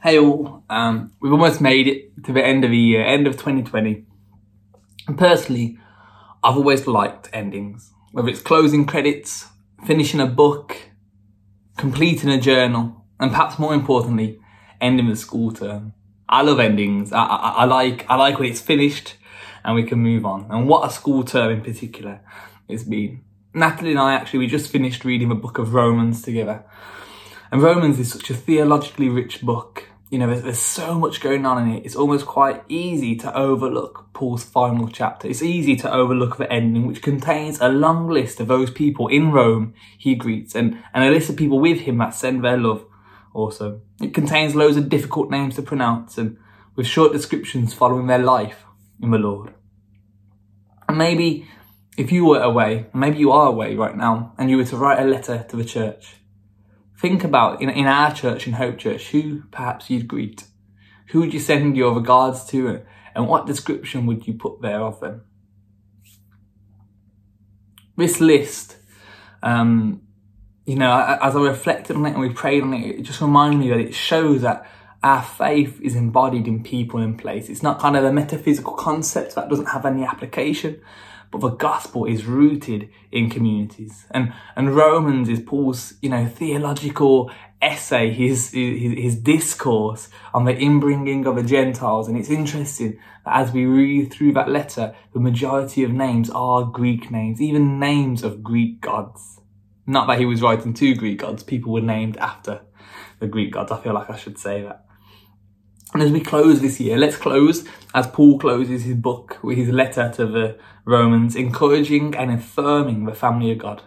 Hey all, um, we've almost made it to the end of the year, end of 2020. And personally, I've always liked endings. Whether it's closing credits, finishing a book, completing a journal, and perhaps more importantly, ending the school term. I love endings. I, I, I like I like when it's finished and we can move on. And what a school term in particular it's been. Natalie and I actually we just finished reading the book of Romans together. And Romans is such a theologically rich book. You know, there's, there's so much going on in it. It's almost quite easy to overlook Paul's final chapter. It's easy to overlook the ending, which contains a long list of those people in Rome he greets and, and a list of people with him that send their love also. It contains loads of difficult names to pronounce and with short descriptions following their life in the Lord. And maybe if you were away, maybe you are away right now, and you were to write a letter to the church, think about in, in our church, in Hope Church, who perhaps you'd greet. Who would you send your regards to, and what description would you put there of them? This list, um, you know, as I reflected on it and we prayed on it, it just reminded me that it shows that our faith is embodied in people in place. It's not kind of a metaphysical concept that doesn't have any application, but the gospel is rooted in communities. And, and Romans is Paul's, you know, theological essay, his, his, his discourse on the inbringing of the Gentiles. And it's interesting that as we read through that letter, the majority of names are Greek names, even names of Greek gods. Not that he was writing to Greek gods, people were named after the Greek gods. I feel like I should say that. And as we close this year, let's close as Paul closes his book with his letter to the Romans, encouraging and affirming the family of God.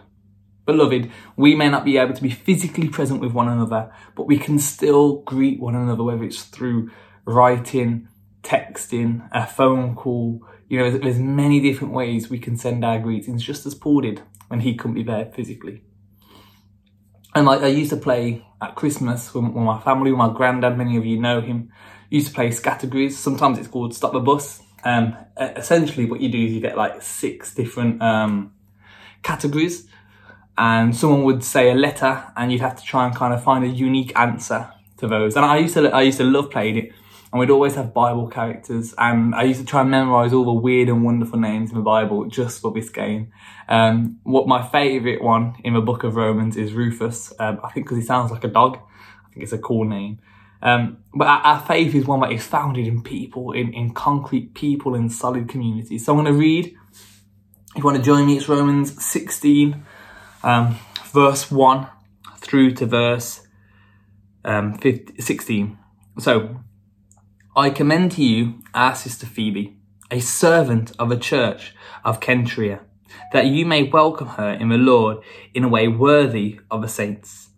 Beloved, we may not be able to be physically present with one another, but we can still greet one another, whether it's through writing, texting, a phone call. You know, there's, many different ways we can send our greetings, just as Paul did when he couldn't be there physically. And like I used to play at Christmas with, my family, with my granddad, many of you know him used to play categories. Sometimes it's called Stop the Bus. Um, essentially, what you do is you get like six different um, categories, and someone would say a letter, and you'd have to try and kind of find a unique answer to those. And I used to, I used to love playing it. And we'd always have Bible characters, and I used to try and memorize all the weird and wonderful names in the Bible just for this game. Um, what my favorite one in the Book of Romans is Rufus. Um, I think because he sounds like a dog. I think it's a cool name. Um, but our, our, faith is one that is founded in people, in, in concrete people, in solid communities. So I'm going to read. If you want to join me, it's Romans 16, um, verse 1 through to verse um, 15, 16. So, I commend to you our sister Phoebe, a servant of a church of Kentria, that you may welcome her in the Lord in a way worthy of the saints,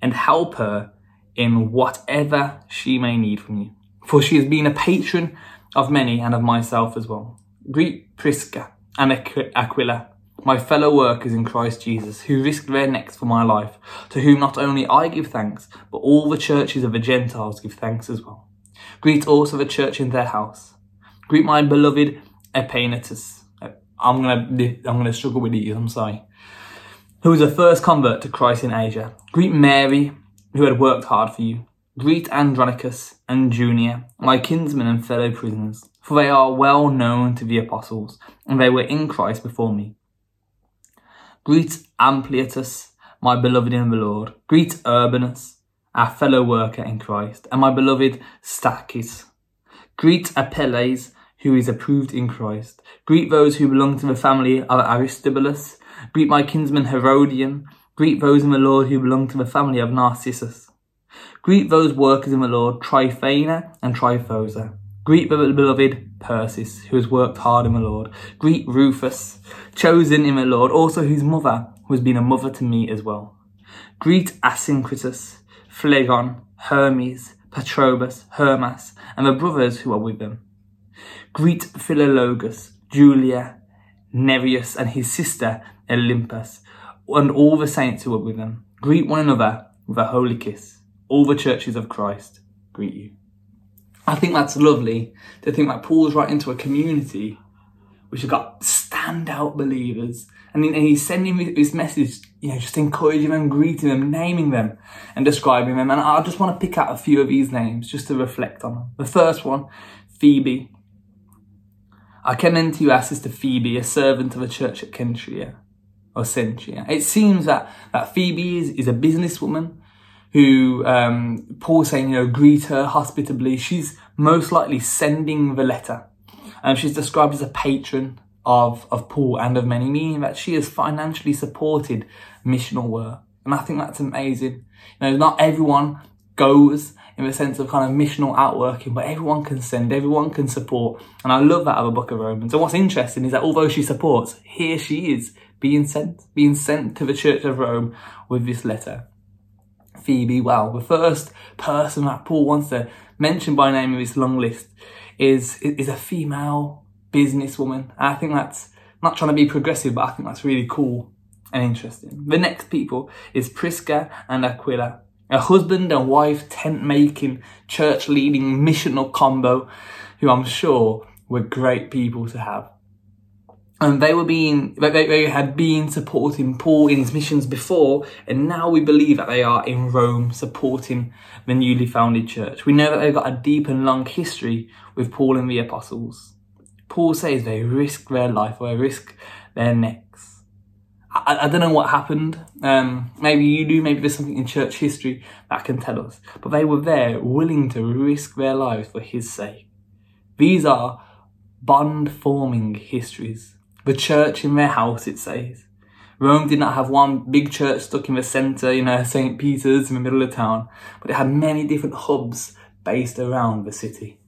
and help her in whatever she may need from you. For she has been a patron of many and of myself as well. Greet Prisca and Aquila, my fellow workers in Christ Jesus, who risked their necks for my life, to whom not only I give thanks, but all the churches of the Gentiles give thanks as well. Greet also the church in their house. Greet my beloved Epaenetus. I'm gonna, I'm gonna struggle with these, I'm sorry. Who was the first convert to Christ in Asia. Greet Mary, who had worked hard for you. Greet Andronicus and Junia, my kinsmen and fellow prisoners, for they are well known to the apostles, and they were in Christ before me. Greet Ampliatus, my beloved in the Lord. Greet Urbanus, our fellow worker in Christ, and my beloved Stachys. Greet Apelles, who is approved in Christ. Greet those who belong to the family of Aristobulus. Greet my kinsman Herodion, Greet those in the Lord who belong to the family of Narcissus. Greet those workers in the Lord, Tryphena and Tryphosa. Greet the beloved Persis, who has worked hard in the Lord. Greet Rufus, chosen in the Lord, also whose mother, who has been a mother to me as well. Greet Asyncritus, Phlegon, Hermes, Patrobas, Hermas, and the brothers who are with them. Greet Philologus, Julia, Nereus, and his sister Olympas, and all the saints who are with them. Greet one another with a holy kiss. All the churches of Christ greet you. I think that's lovely to think that Paul's right into a community which have got standout believers. And, he's sending his message, you know, just encouraging them, greeting them, naming them, and describing them. And I just want to pick out a few of these names just to reflect on them. The first one, Phoebe. I commend to you our sister Phoebe, a servant of a church at Kentria or Centria. It seems that, that Phoebe is, is a businesswoman who um, Paul saying, you know, greet her hospitably. She's most likely sending the letter. And she's described as a patron of, of Paul and of many, meaning that she has financially supported missional work. And I think that's amazing. You know, not everyone goes in the sense of kind of missional outworking, but everyone can send, everyone can support. And I love that of the book of Romans. And what's interesting is that although she supports, here she is being sent, being sent to the Church of Rome with this letter. Phoebe, well, the first person that Paul wants to mention by name in his long list is, is a female businesswoman. I think that's not trying to be progressive, but I think that's really cool and interesting. The next people is Prisca and Aquila, a husband and wife tent making, church leading missional combo who I'm sure were great people to have and they were being they, they had been supporting Paul in his missions before, and now we believe that they are in Rome supporting the newly founded church. We know that they've got a deep and long history with Paul and the apostles. Paul says they risk their life or they risk their necks. I, I don't know what happened. Um, maybe you do. Maybe there's something in church history that can tell us. But they were there, willing to risk their lives for His sake. These are bond-forming histories the church in their house, it says. Rome did not have one big church stuck in the centre, you know, St. Peter's in the middle of town, but it had many different hubs based around the city.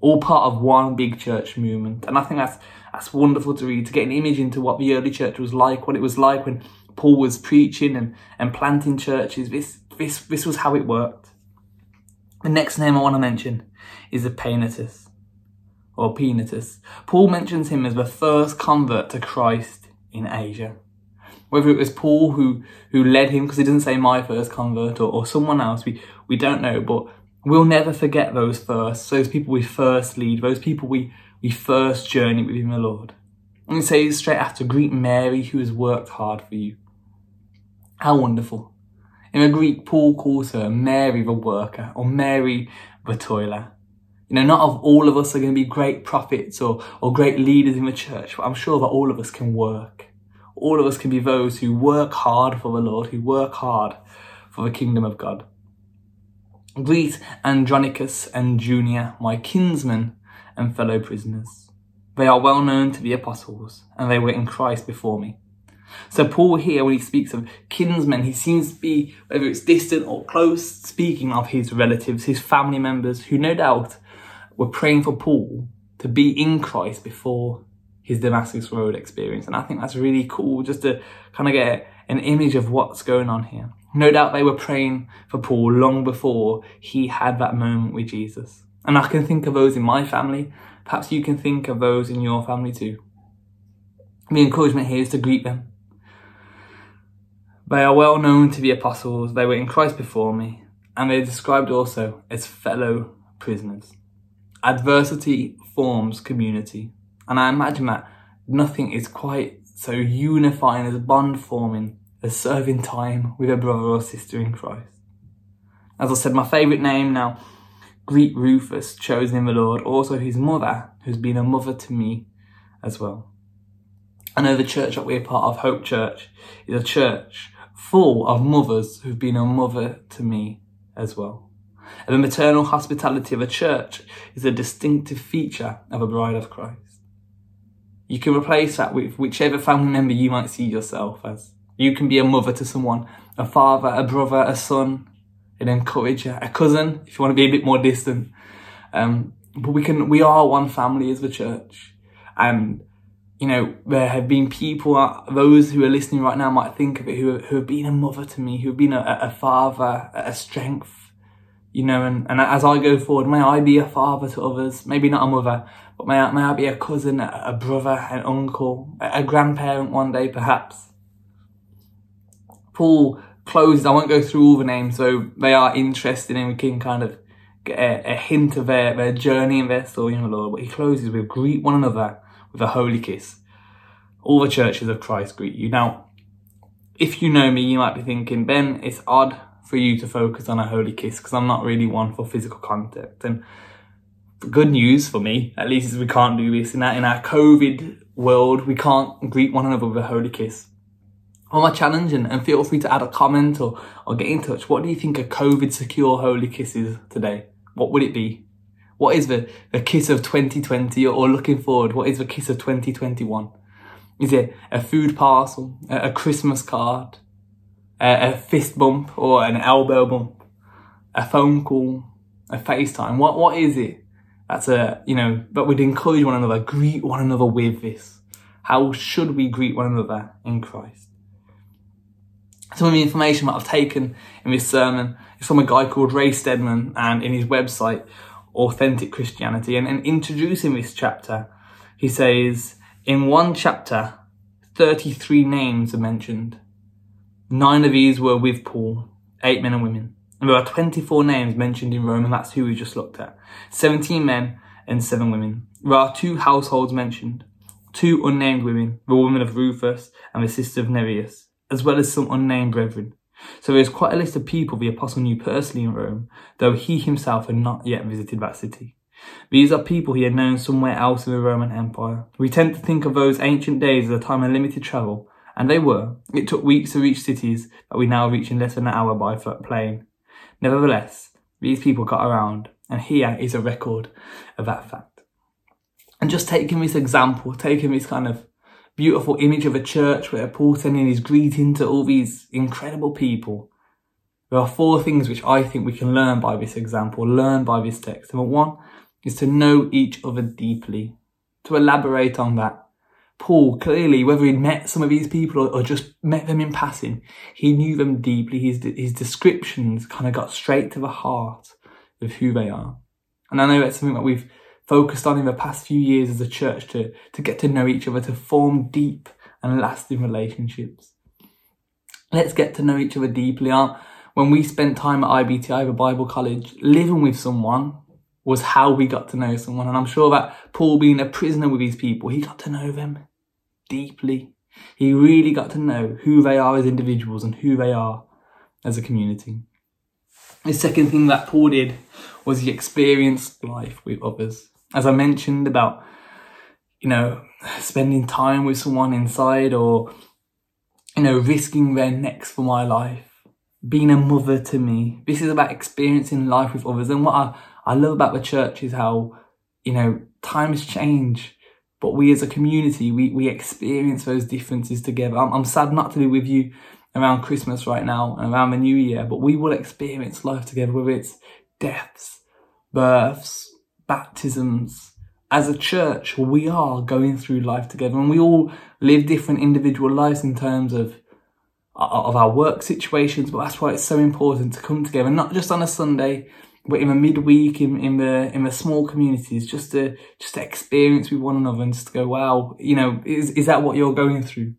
All part of one big church movement. And I think that's, that's wonderful to read, to get an image into what the early church was like, what it was like when Paul was preaching and, and planting churches. This, this, this was how it worked. The next name I want to mention is the Epaenetus or Penetus. Paul mentions him as the first convert to Christ in Asia. Whether it was Paul who, who led him, because he doesn't say my first convert, or, or someone else, we, we don't know, but we'll never forget those first, those people we first lead, those people we, we first journey with in the Lord. And he says straight after, greet Mary who has worked hard for you. How wonderful. In the Greek, Paul calls her Mary the worker, or Mary the toiler. You know, not of all of us are going to be great prophets or, or great leaders in the church, but I'm sure that all of us can work. All of us can be those who work hard for the Lord, who work hard for the kingdom of God. Greet Andronicus and Junia, my kinsmen and fellow prisoners. They are well known to the apostles, and they were in Christ before me. So Paul here, when he speaks of kinsmen, he seems to be, whether it's distant or close, speaking of his relatives, his family members, who no doubt were praying for Paul to be in Christ before his Damascus Road experience. And I think that's really cool just to kind of get an image of what's going on here. No doubt they were praying for Paul long before he had that moment with Jesus. And I can think of those in my family. Perhaps you can think of those in your family too. The encouragement here is to greet them. They are well known to the apostles. They were in Christ before me. And they're described also as fellow prisoners. Adversity forms community. And I imagine that nothing is quite so unifying as bond forming as serving time with a brother or sister in Christ. As I said, my favourite name now, greet Rufus, chosen in the Lord, also his mother, who's been a mother to me as well. I know the church that we're part of, Hope Church, is a church full of mothers who've been a mother to me as well. And the maternal hospitality of a church is a distinctive feature of a bride of Christ. You can replace that with whichever family member you might see yourself as. You can be a mother to someone, a father, a brother, a son, an encourager, a cousin, if you want to be a bit more distant. Um, but we can, we are one family as the church. And, you know, there have been people, uh, those who are listening right now might think of it, who, who have been a mother to me, who have been a, a father, a strength, you know, and, and as I go forward, may I be a father to others, maybe not a mother, but may I, may I be a cousin, a, a brother, an uncle, a, a grandparent one day perhaps. Paul closes, I won't go through all the names, so they are interesting and we can kind of get a, a hint of their, their journey and their story in the Lord. But he closes with greet one another with a holy kiss. All the churches of Christ greet you. Now, if you know me, you might be thinking, Ben, it's odd for you to focus on a holy kiss because I'm not really one for physical contact. And good news for me, at least, is we can't do this. In that, in our COVID world, we can't greet one another with a holy kiss. On my challenge, and, and feel free to add a comment or, or get in touch. What do you think a COVID secure holy kiss is today? What would it be? What is the, the kiss of 2020 or, or looking forward? What is the kiss of 2021? Is it a food parcel, a, a Christmas card, a, fist bump or an elbow bump, a phone call, a FaceTime? What what is it? That's a you know, but we'd encourage one another, greet one another with this. How should we greet one another in Christ? Some of the information that I've taken in this sermon is from a guy called Ray Stedman and in his website, Authentic Christianity. And, and introducing this chapter, he says, in one chapter, 33 names are mentioned. Nine of these were with Paul, eight men and women. And there are 24 names mentioned in Rome, and that's who we just looked at. 17 men and seven women. There are two households mentioned, two unnamed women, the woman of Rufus and the sister of Nereus, as well as some unnamed brethren. So there's quite a list of people the apostle knew personally in Rome, though he himself had not yet visited that city. These are people he had known somewhere else in the Roman Empire. We tend to think of those ancient days as a time of limited travel, and they were. It took weeks to reach cities that we now reach in less than an hour by plane. Nevertheless, these people got around, and here is a record of that fact. And just taking this example, taking this kind of beautiful image of a church where Paul sending his greeting to all these incredible people, there are four things which I think we can learn by this example, learn by this text. Number one, is to know each other deeply. To elaborate on that, Paul clearly, whether he'd met some of these people or, or, just met them in passing, he knew them deeply. His, his descriptions kind of got straight to the heart of who they are. And I know that's something that we've focused on in the past few years as a church to, to get to know each other, to form deep and lasting relationships. Let's get to know each other deeply. Aren't? When we spent time at IBTI, the Bible College, living with someone was how we got to know someone. And I'm sure that Paul being a prisoner with these people, he got to know them deeply. He really got to know who they are as individuals and who they are as a community. The second thing that Paul did was he experienced life with others. As I mentioned about, you know, spending time with someone inside or, you know, risking their necks for my life, being a mother to me. This is about experiencing life with others. And what I I love about the church is how, you know, times change, but we as a community, we, we experience those differences together. I'm, I'm sad not to be with you around Christmas right now and around the new year, but we will experience life together, whether it's deaths, births, baptisms. As a church, we are going through life together and we all live different individual lives in terms of of our work situations, but that's why it's so important to come together, not just on a Sunday, in the midweek, in, in the in the small communities, just to just to experience with one another and just to go, wow, you know, is is that what you're going through?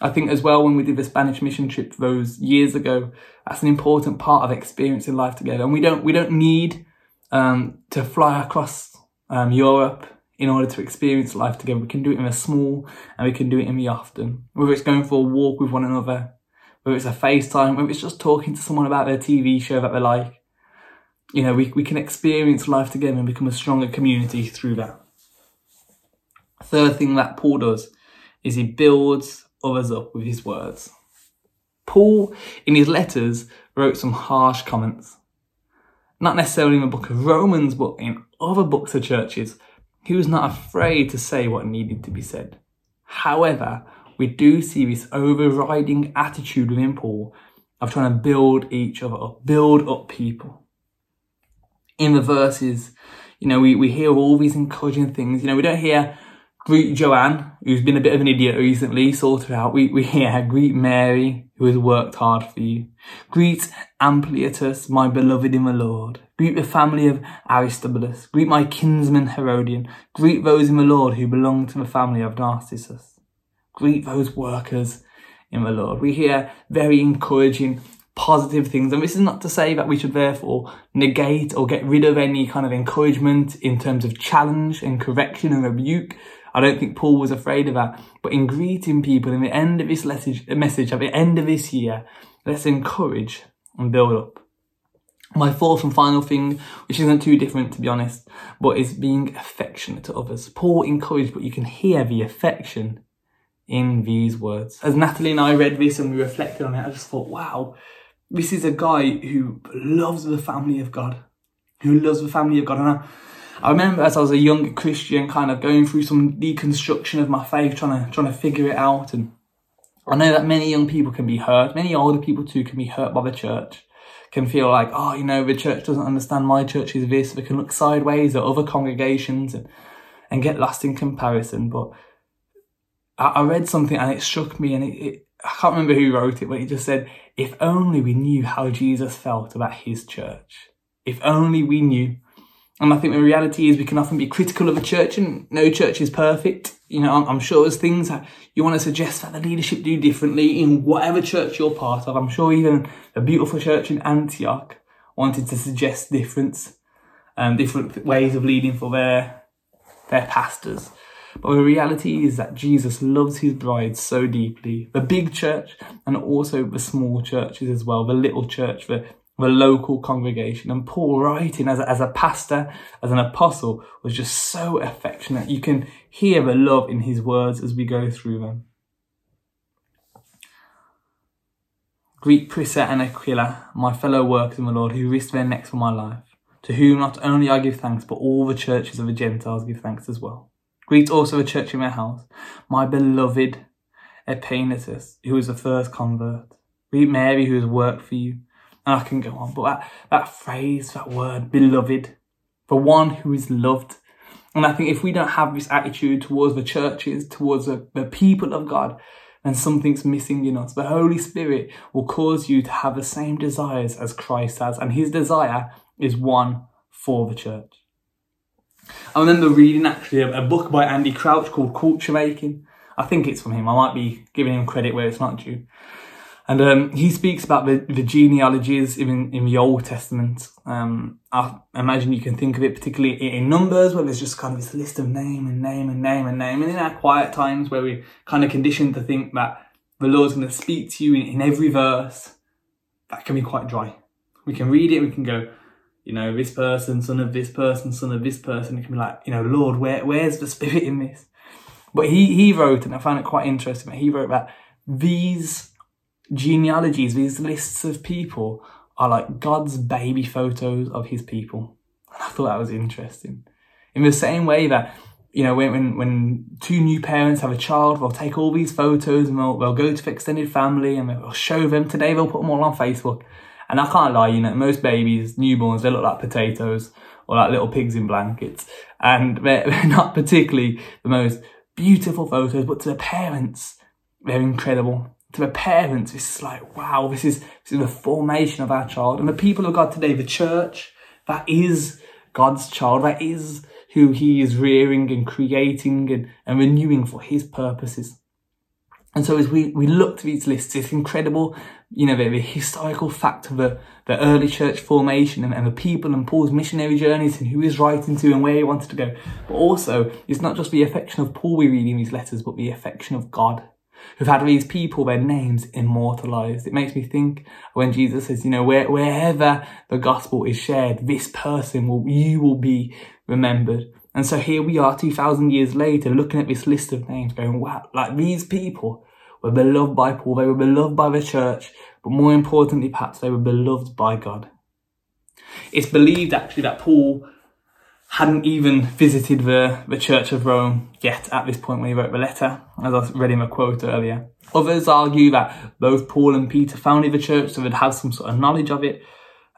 I think as well when we did the Spanish mission trip those years ago, that's an important part of experiencing life together. And we don't we don't need um, to fly across um, Europe in order to experience life together. We can do it in the small and we can do it in the often. Whether it's going for a walk with one another, whether it's a FaceTime, whether it's just talking to someone about their TV show that they like, you know, we, we can experience life together and become a stronger community through that. Third thing that Paul does is he builds others up with his words. Paul, in his letters, wrote some harsh comments. Not necessarily in the book of Romans, but in other books of churches. He was not afraid to say what needed to be said. However, we do see this overriding attitude within Paul of trying to build each other up, build up people in the verses, you know, we, we hear all these encouraging things. You know, we don't hear greet Joanne, who's been a bit of an idiot recently, sort her out. We, we hear greet Mary, who has worked hard for you. Greet Ampliatus, my beloved in the Lord. Greet the family of Aristobulus. Greet my kinsman Herodion. Greet those in the Lord who belong to the family of Narcissus. Greet those workers in the Lord. We hear very encouraging positive things. And this is not to say that we should therefore negate or get rid of any kind of encouragement in terms of challenge and correction and rebuke. I don't think Paul was afraid of that. But in greeting people in the end of this message, at the end of this year, let's encourage and build up. My fourth and final thing, which isn't too different to be honest, but is being affectionate to others. Paul encouraged, but you can hear the affection in these words. As Natalie and I read this and we reflected on it, I just thought, wow, this is a guy who loves the family of God, who loves the family of God. And I, I remember as I was a young Christian, kind of going through some deconstruction of my faith, trying to trying to figure it out. And I know that many young people can be hurt, many older people too can be hurt by the church, can feel like, oh, you know, the church doesn't understand my church is this. They can look sideways at other congregations and and get lost in comparison. But I, I read something and it struck me, and it, it I can't remember who wrote it, but it just said, if only we knew how Jesus felt about his church. If only we knew and I think the reality is we can often be critical of a church and no church is perfect. You know, I'm, sure there's things that you want to suggest that the leadership do differently in whatever church you're part of. I'm sure even a beautiful church in Antioch wanted to suggest difference, um, different ways of leading for their, their pastors. But the reality is that Jesus loves his bride so deeply. The big church and also the small churches as well, the little church, the the local congregation. And Paul writing as a, as a pastor, as an apostle, was just so affectionate. You can hear the love in his words as we go through them. Greet Prisca and Aquila, my fellow workers in the Lord, who risked their necks for my life, to whom not only I give thanks, but all the churches of the Gentiles give thanks as well. Greet also the church in my house, my beloved Epaenetus, who was the first convert. Greet Mary, who has worked for you, and I can go on, but that, that phrase, that word, beloved, for one who is loved. And I think if we don't have this attitude towards the churches, towards the, the people of God, then something's missing in us. The Holy Spirit will cause you to have the same desires as Christ has, and his desire is one for the church. I remember reading actually a, book by Andy Crouch called Culture Making. I think it's from him. I might be giving him credit where it's not due. And um, he speaks about the, the genealogies in, in the Old Testament. Um, I imagine you can think of it particularly in Numbers, where there's just kind of this list of name and name and name and name. And in our quiet times, where we're kind of conditioned to think that the Lord's going to speak to you in, in every verse, that can be quite dry. We can read it, we can go, you know, this person, son of this person, son of this person. It can be like, you know, Lord, where, where's the Spirit in this? But he, he wrote, and I found it quite interesting, he wrote that these genealogies, these lists of people are like God's baby photos of his people. And I thought that was interesting. In the same way that, you know, when, when, when two new parents have a child, they'll take all these photos and they'll, they'll go to the extended family and they'll show them. Today they'll put them all on Facebook. And I can't lie, you know, most babies, newborns, they look like potatoes or like little pigs in blankets. And they're, they're not particularly the most beautiful photos, but to the parents, they're incredible to the parents, it's like, wow, this is, this is the formation of our child. And the people of God today, the church, that is God's child, that is who he is rearing and creating and, and renewing for his purposes. And so as we, we look to these lists, it's incredible, you know, the, the historical fact of the, the early church formation and, and the people and Paul's missionary journeys and who he's writing to and where he wanted to go. But also, it's not just the affection of Paul we read in these letters, but the affection of God who've had these people, their names immortalized. It makes me think when Jesus says, you know, where, wherever the gospel is shared, this person will, you will be remembered. And so here we are 2000 years later looking at this list of names going, wow, like these people were beloved by Paul, they were beloved by the church, but more importantly, perhaps they were beloved by God. It's believed actually that Paul hadn't even visited the, the Church of Rome yet at this point when he wrote the letter, as I read him a quote earlier. Others argue that both Paul and Peter founded the church, so they'd have some sort of knowledge of it.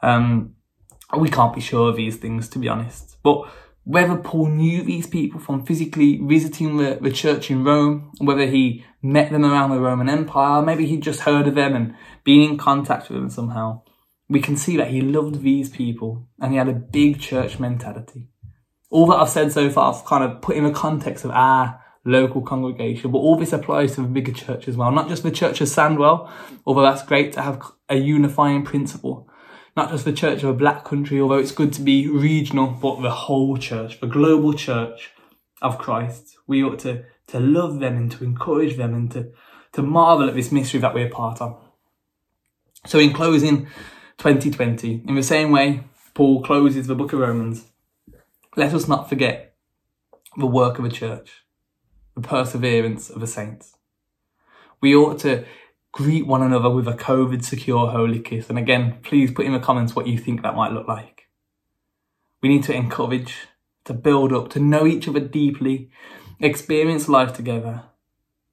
Um, we can't be sure of these things, to be honest. But whether Paul knew these people from physically visiting the, the church in Rome, whether he met them around the Roman Empire, maybe he'd just heard of them and been in contact with them somehow, we can see that he loved these people and he had a big church mentality all that I've said so far, I've kind of put in the context of our local congregation, but all this applies to the bigger church as well. Not just the church of Sandwell, although that's great to have a unifying principle. Not just the church of a black country, although it's good to be regional, but the whole church, the global church, of Christ. We ought to, to love them and to encourage them and to, to marvel at this mystery that we're part of. So, in closing 2020, in the same way Paul closes the book of Romans, let us not forget the work of a church, the perseverance of the saints. We ought to greet one another with a COVID secure holy kiss. And again, please put in the comments what you think that might look like. We need to encourage, to build up, to know each other deeply, experience life together.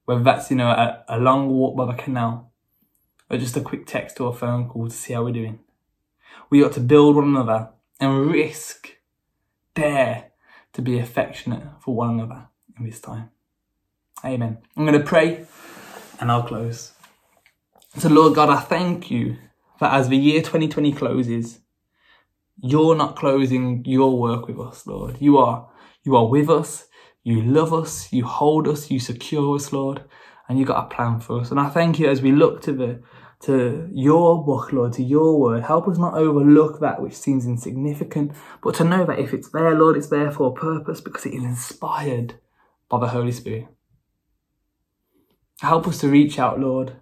Whether that's, you know, a, a long walk by the canal or just a quick text or a phone call to see how we're doing. We ought to build one another and risk, dare to be affectionate for one another in this time. Amen. I'm going to pray and I'll close. So, Lord God, I thank you that as the year 2020 closes, you're not closing your work with us, Lord. You are, you are with us. You love us. You hold us. You secure us, Lord. And you got a plan for us. And I thank you as we look to the, to your book, Lord, to your word. Help us not overlook that which seems insignificant, but to know that if it's there, Lord, it's there for a purpose because it is inspired by the Holy Spirit. Help us to reach out, Lord.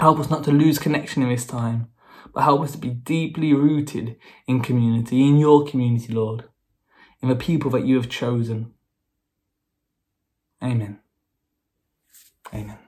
Help us not to lose connection in this time, but help us to be deeply rooted in community, in your community, Lord, in the people that you have chosen. Amen. Amen.